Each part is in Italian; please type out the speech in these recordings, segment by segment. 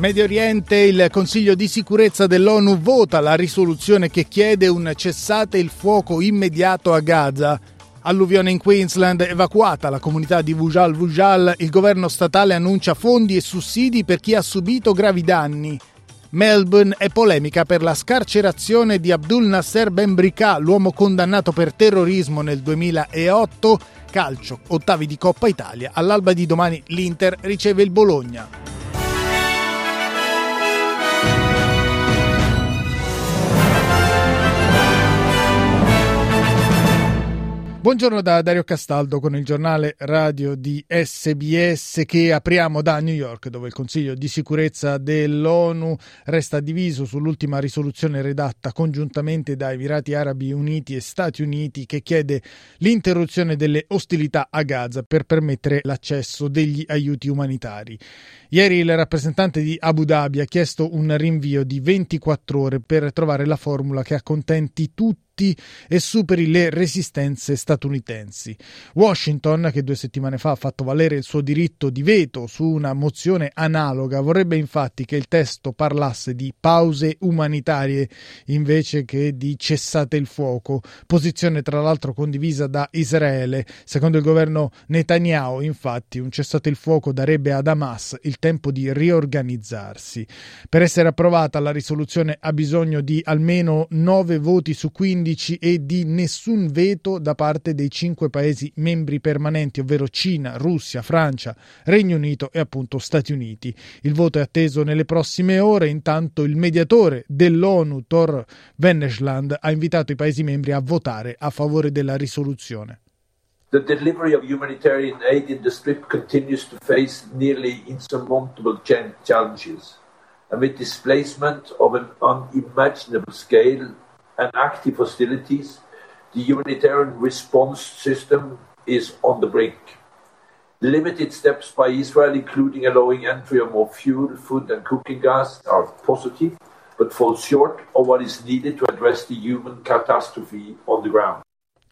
Medio Oriente, il Consiglio di sicurezza dell'ONU vota la risoluzione che chiede un cessate il fuoco immediato a Gaza. Alluvione in Queensland, evacuata la comunità di Vujal Vujal, il governo statale annuncia fondi e sussidi per chi ha subito gravi danni. Melbourne è polemica per la scarcerazione di Abdul Nasser Ben Brika, l'uomo condannato per terrorismo nel 2008. Calcio, ottavi di Coppa Italia. All'alba di domani l'Inter riceve il Bologna. Buongiorno da Dario Castaldo con il giornale radio di SBS che apriamo da New York dove il Consiglio di sicurezza dell'ONU resta diviso sull'ultima risoluzione redatta congiuntamente da Emirati Arabi Uniti e Stati Uniti che chiede l'interruzione delle ostilità a Gaza per permettere l'accesso degli aiuti umanitari. Ieri il rappresentante di Abu Dhabi ha chiesto un rinvio di 24 ore per trovare la formula che accontenti tutti e superi le resistenze statunitensi. Washington, che due settimane fa ha fatto valere il suo diritto di veto su una mozione analoga, vorrebbe infatti che il testo parlasse di pause umanitarie invece che di cessate il fuoco, posizione tra l'altro condivisa da Israele. Secondo il governo Netanyahu, infatti, un cessate il fuoco darebbe ad Hamas il tempo di riorganizzarsi. Per essere approvata la risoluzione ha bisogno di almeno 9 voti su 15 e di nessun veto da parte dei cinque Paesi membri permanenti, ovvero Cina, Russia, Francia, Regno Unito e appunto Stati Uniti. Il voto è atteso nelle prossime ore, intanto il mediatore dell'ONU, Thor Wennesland, ha invitato i Paesi membri a votare a favore della risoluzione. The delivery of humanitarian aid in the Strip continues to face nearly insurmountable challenges. Amid displacement of an unimaginable scale and active hostilities, the humanitarian response system is on the brink. Limited steps by Israel, including allowing entry of more fuel, food, and cooking gas, are positive, but fall short of what is needed to address the human catastrophe on the ground.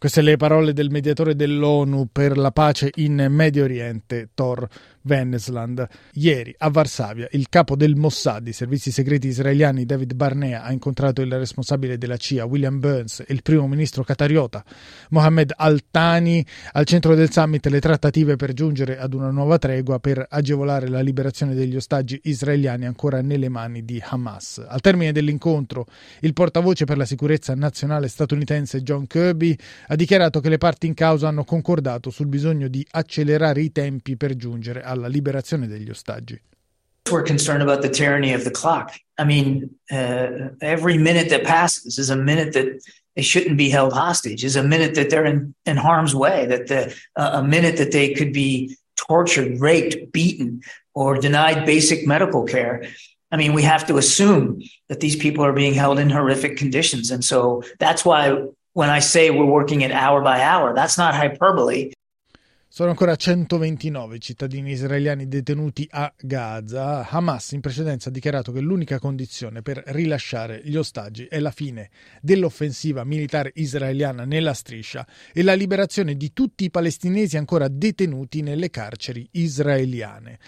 Queste le parole del mediatore dell'ONU per la pace in Medio Oriente, Thor Vennesland. Ieri a Varsavia il capo del Mossad, i servizi segreti israeliani David Barnea, ha incontrato il responsabile della CIA William Burns e il primo ministro qatariota Mohammed Al-Thani. Al centro del summit le trattative per giungere ad una nuova tregua per agevolare la liberazione degli ostaggi israeliani ancora nelle mani di Hamas. Al termine dell'incontro il portavoce per la sicurezza nazionale statunitense John Kirby ha dichiarato che le parti in causa hanno concordato sul bisogno di accelerare i tempi per giungere alla liberazione degli ostaggi. We're concerned about the tyranny of the clock. I mean, uh, every minute that passes is a minute that they shouldn't be held hostage, is a minute that they're in, in harm's way, that the, uh, a minute that they could be tortured, raped, beaten, or denied basic medical care. I mean, we have to assume that these people are being held in horrific conditions. And so that's why when I say we're working it hour by hour, that's not hyperbole. Sono ancora 129 cittadini israeliani detenuti a Gaza. Hamas in precedenza ha dichiarato che l'unica condizione per rilasciare gli ostaggi è la fine dell'offensiva militare israeliana nella striscia e la liberazione di tutti i palestinesi ancora detenuti nelle carceri israeliane.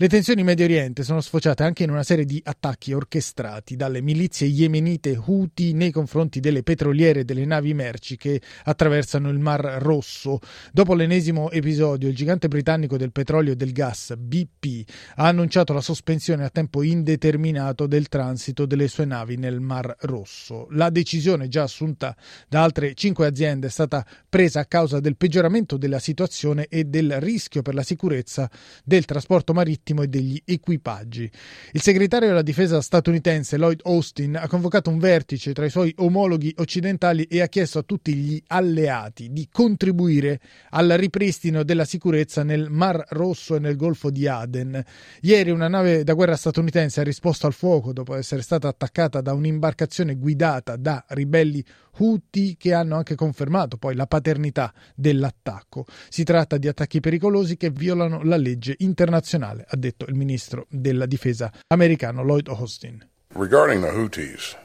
Le tensioni in Medio Oriente sono sfociate anche in una serie di attacchi orchestrati dalle milizie yemenite Houthi nei confronti delle petroliere e delle navi merci che attraversano il Mar Rosso. Dopo l'ennesimo episodio, il gigante britannico del petrolio e del gas, BP, ha annunciato la sospensione a tempo indeterminato del transito delle sue navi nel Mar Rosso. La decisione già assunta da altre cinque aziende è stata presa a causa del peggioramento della situazione e del rischio per la sicurezza del trasporto marittimo marittimo e degli equipaggi. Il segretario della difesa statunitense Lloyd Austin ha convocato un vertice tra i suoi omologhi occidentali e ha chiesto a tutti gli alleati di contribuire al ripristino della sicurezza nel Mar Rosso e nel Golfo di Aden. Ieri una nave da guerra statunitense ha risposto al fuoco dopo essere stata attaccata da un'imbarcazione guidata da ribelli Houthi che hanno anche confermato poi la paternità dell'attacco. Si tratta di attacchi pericolosi che violano la legge internazionale, detto il ministro della difesa americano Lloyd Austin. Regarding the Houthis,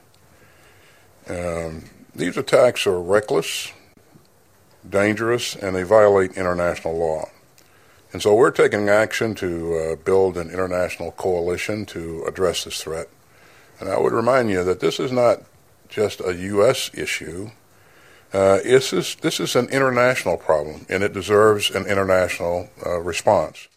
um, these attacks are reckless, dangerous, and they violate international law. And so we're taking action to uh, build an international coalition to address this threat. And I would remind you that this is not just a U.S. issue. Uh, this, is, this is an international problem, and it deserves an international uh, response.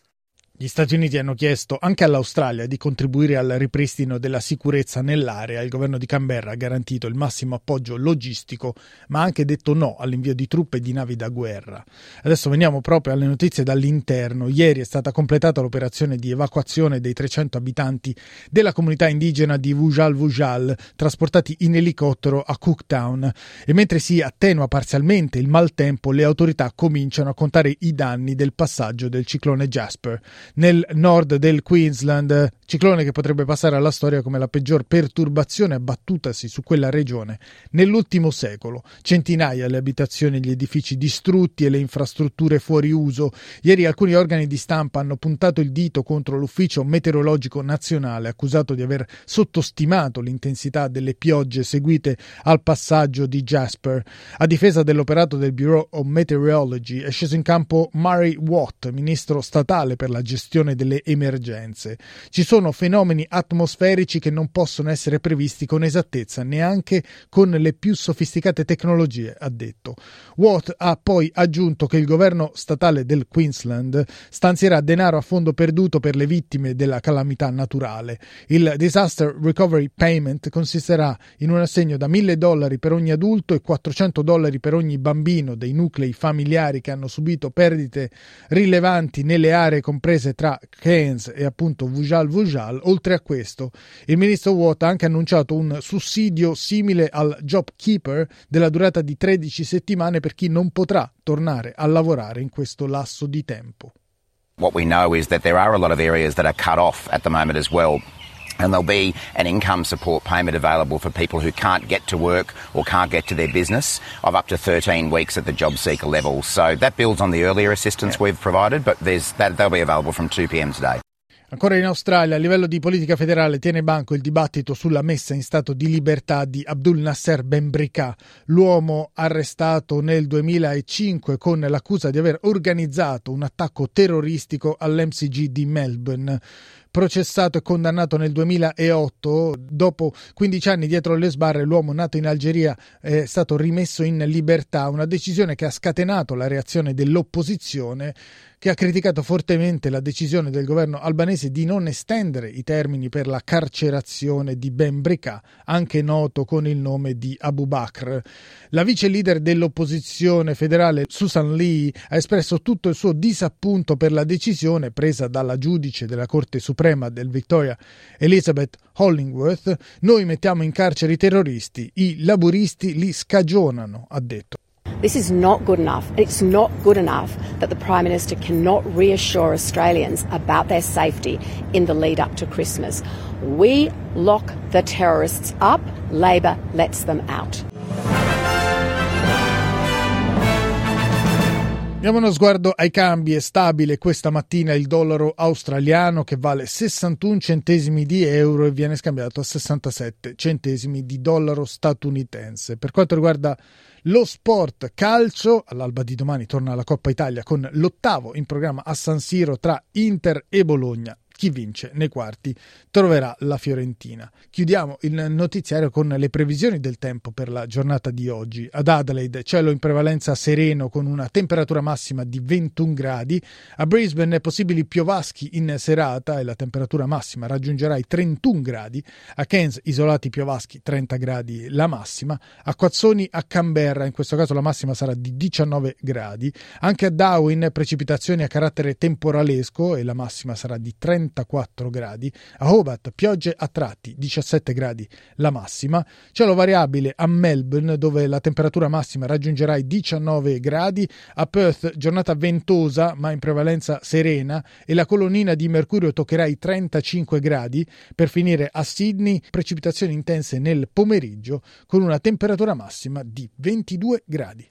Gli Stati Uniti hanno chiesto anche all'Australia di contribuire al ripristino della sicurezza nell'area. Il governo di Canberra ha garantito il massimo appoggio logistico, ma ha anche detto no all'invio di truppe e di navi da guerra. Adesso veniamo proprio alle notizie dall'interno. Ieri è stata completata l'operazione di evacuazione dei 300 abitanti della comunità indigena di Vujal Vujal, trasportati in elicottero a Cooktown. E mentre si attenua parzialmente il maltempo, le autorità cominciano a contare i danni del passaggio del ciclone Jasper nel nord del Queensland, ciclone che potrebbe passare alla storia come la peggior perturbazione abbattutasi su quella regione nell'ultimo secolo. Centinaia le abitazioni e gli edifici distrutti e le infrastrutture fuori uso. Ieri alcuni organi di stampa hanno puntato il dito contro l'Ufficio Meteorologico Nazionale, accusato di aver sottostimato l'intensità delle piogge seguite al passaggio di Jasper. A difesa dell'operato del Bureau of Meteorology è sceso in campo Murray Watt, ministro statale per la gestione gestione delle emergenze. Ci sono fenomeni atmosferici che non possono essere previsti con esattezza neanche con le più sofisticate tecnologie, ha detto. Watt ha poi aggiunto che il governo statale del Queensland stanzierà denaro a fondo perduto per le vittime della calamità naturale. Il Disaster Recovery Payment consisterà in un assegno da 1000 dollari per ogni adulto e 400 dollari per ogni bambino dei nuclei familiari che hanno subito perdite rilevanti nelle aree comprese comprese tra Keynes e appunto Vujal Vujal. Oltre a questo, il ministro Watt ha anche annunciato un sussidio simile al Job Keeper della durata di 13 settimane per chi non potrà tornare a lavorare in questo lasso di tempo. What we know is that there are a lot of areas that are cut off at the moment as well. And there'll be an income support payment available for people who can't get to work or can't get to their business of up to 13 weeks at the job seeker level. So that builds on the earlier assistance we've provided, but there's that they'll be available from 2 p.m. today. Ancora in Australia, a livello di politica federale, tiene banco il dibattito sulla messa in stato di libertà di Abdul Nasser Benbrika, l'uomo arrestato nel 2005 con l'accusa di aver organizzato un attacco terroristico all'MCG di Melbourne processato e condannato nel 2008. Dopo 15 anni dietro le sbarre, l'uomo nato in Algeria è stato rimesso in libertà, una decisione che ha scatenato la reazione dell'opposizione che ha criticato fortemente la decisione del governo albanese di non estendere i termini per la carcerazione di Ben Brika, anche noto con il nome di Abu Bakr. La vice leader dell'opposizione federale Susan Lee ha espresso tutto il suo disappunto per la decisione presa dalla giudice della Corte Suprema del Victoria Elizabeth Hollingworth. Noi mettiamo in carcere i terroristi, i laburisti li scagionano, ha detto. This is not good enough. It's not good enough that the Prime Minister cannot reassure Australians about their safety in the lead up to Christmas. We lock the terrorists up, Labor lets them out. Diamo uno sguardo ai cambi, è stabile questa mattina il dollaro australiano che vale 61 centesimi di euro e viene scambiato a 67 centesimi di dollaro statunitense. Per quanto riguarda lo sport calcio, all'alba di domani torna la Coppa Italia con l'ottavo in programma a San Siro tra Inter e Bologna chi vince nei quarti troverà la Fiorentina. Chiudiamo il notiziario con le previsioni del tempo per la giornata di oggi. Ad Adelaide cielo in prevalenza sereno con una temperatura massima di 21 gradi. A Brisbane possibili piovaschi in serata e la temperatura massima raggiungerà i 31 gradi. A Cairns isolati piovaschi 30 gradi la massima. A Quazzoni a Canberra in questo caso la massima sarà di 19 gradi. Anche a Darwin precipitazioni a carattere temporalesco e la massima sarà di 30 34 gradi, a Hobart piogge a tratti 17 gradi la massima, cielo variabile a Melbourne dove la temperatura massima raggiungerà i 19 gradi, a Perth giornata ventosa ma in prevalenza serena e la colonnina di mercurio toccherà i 35 gradi per finire a Sydney precipitazioni intense nel pomeriggio con una temperatura massima di 22 gradi.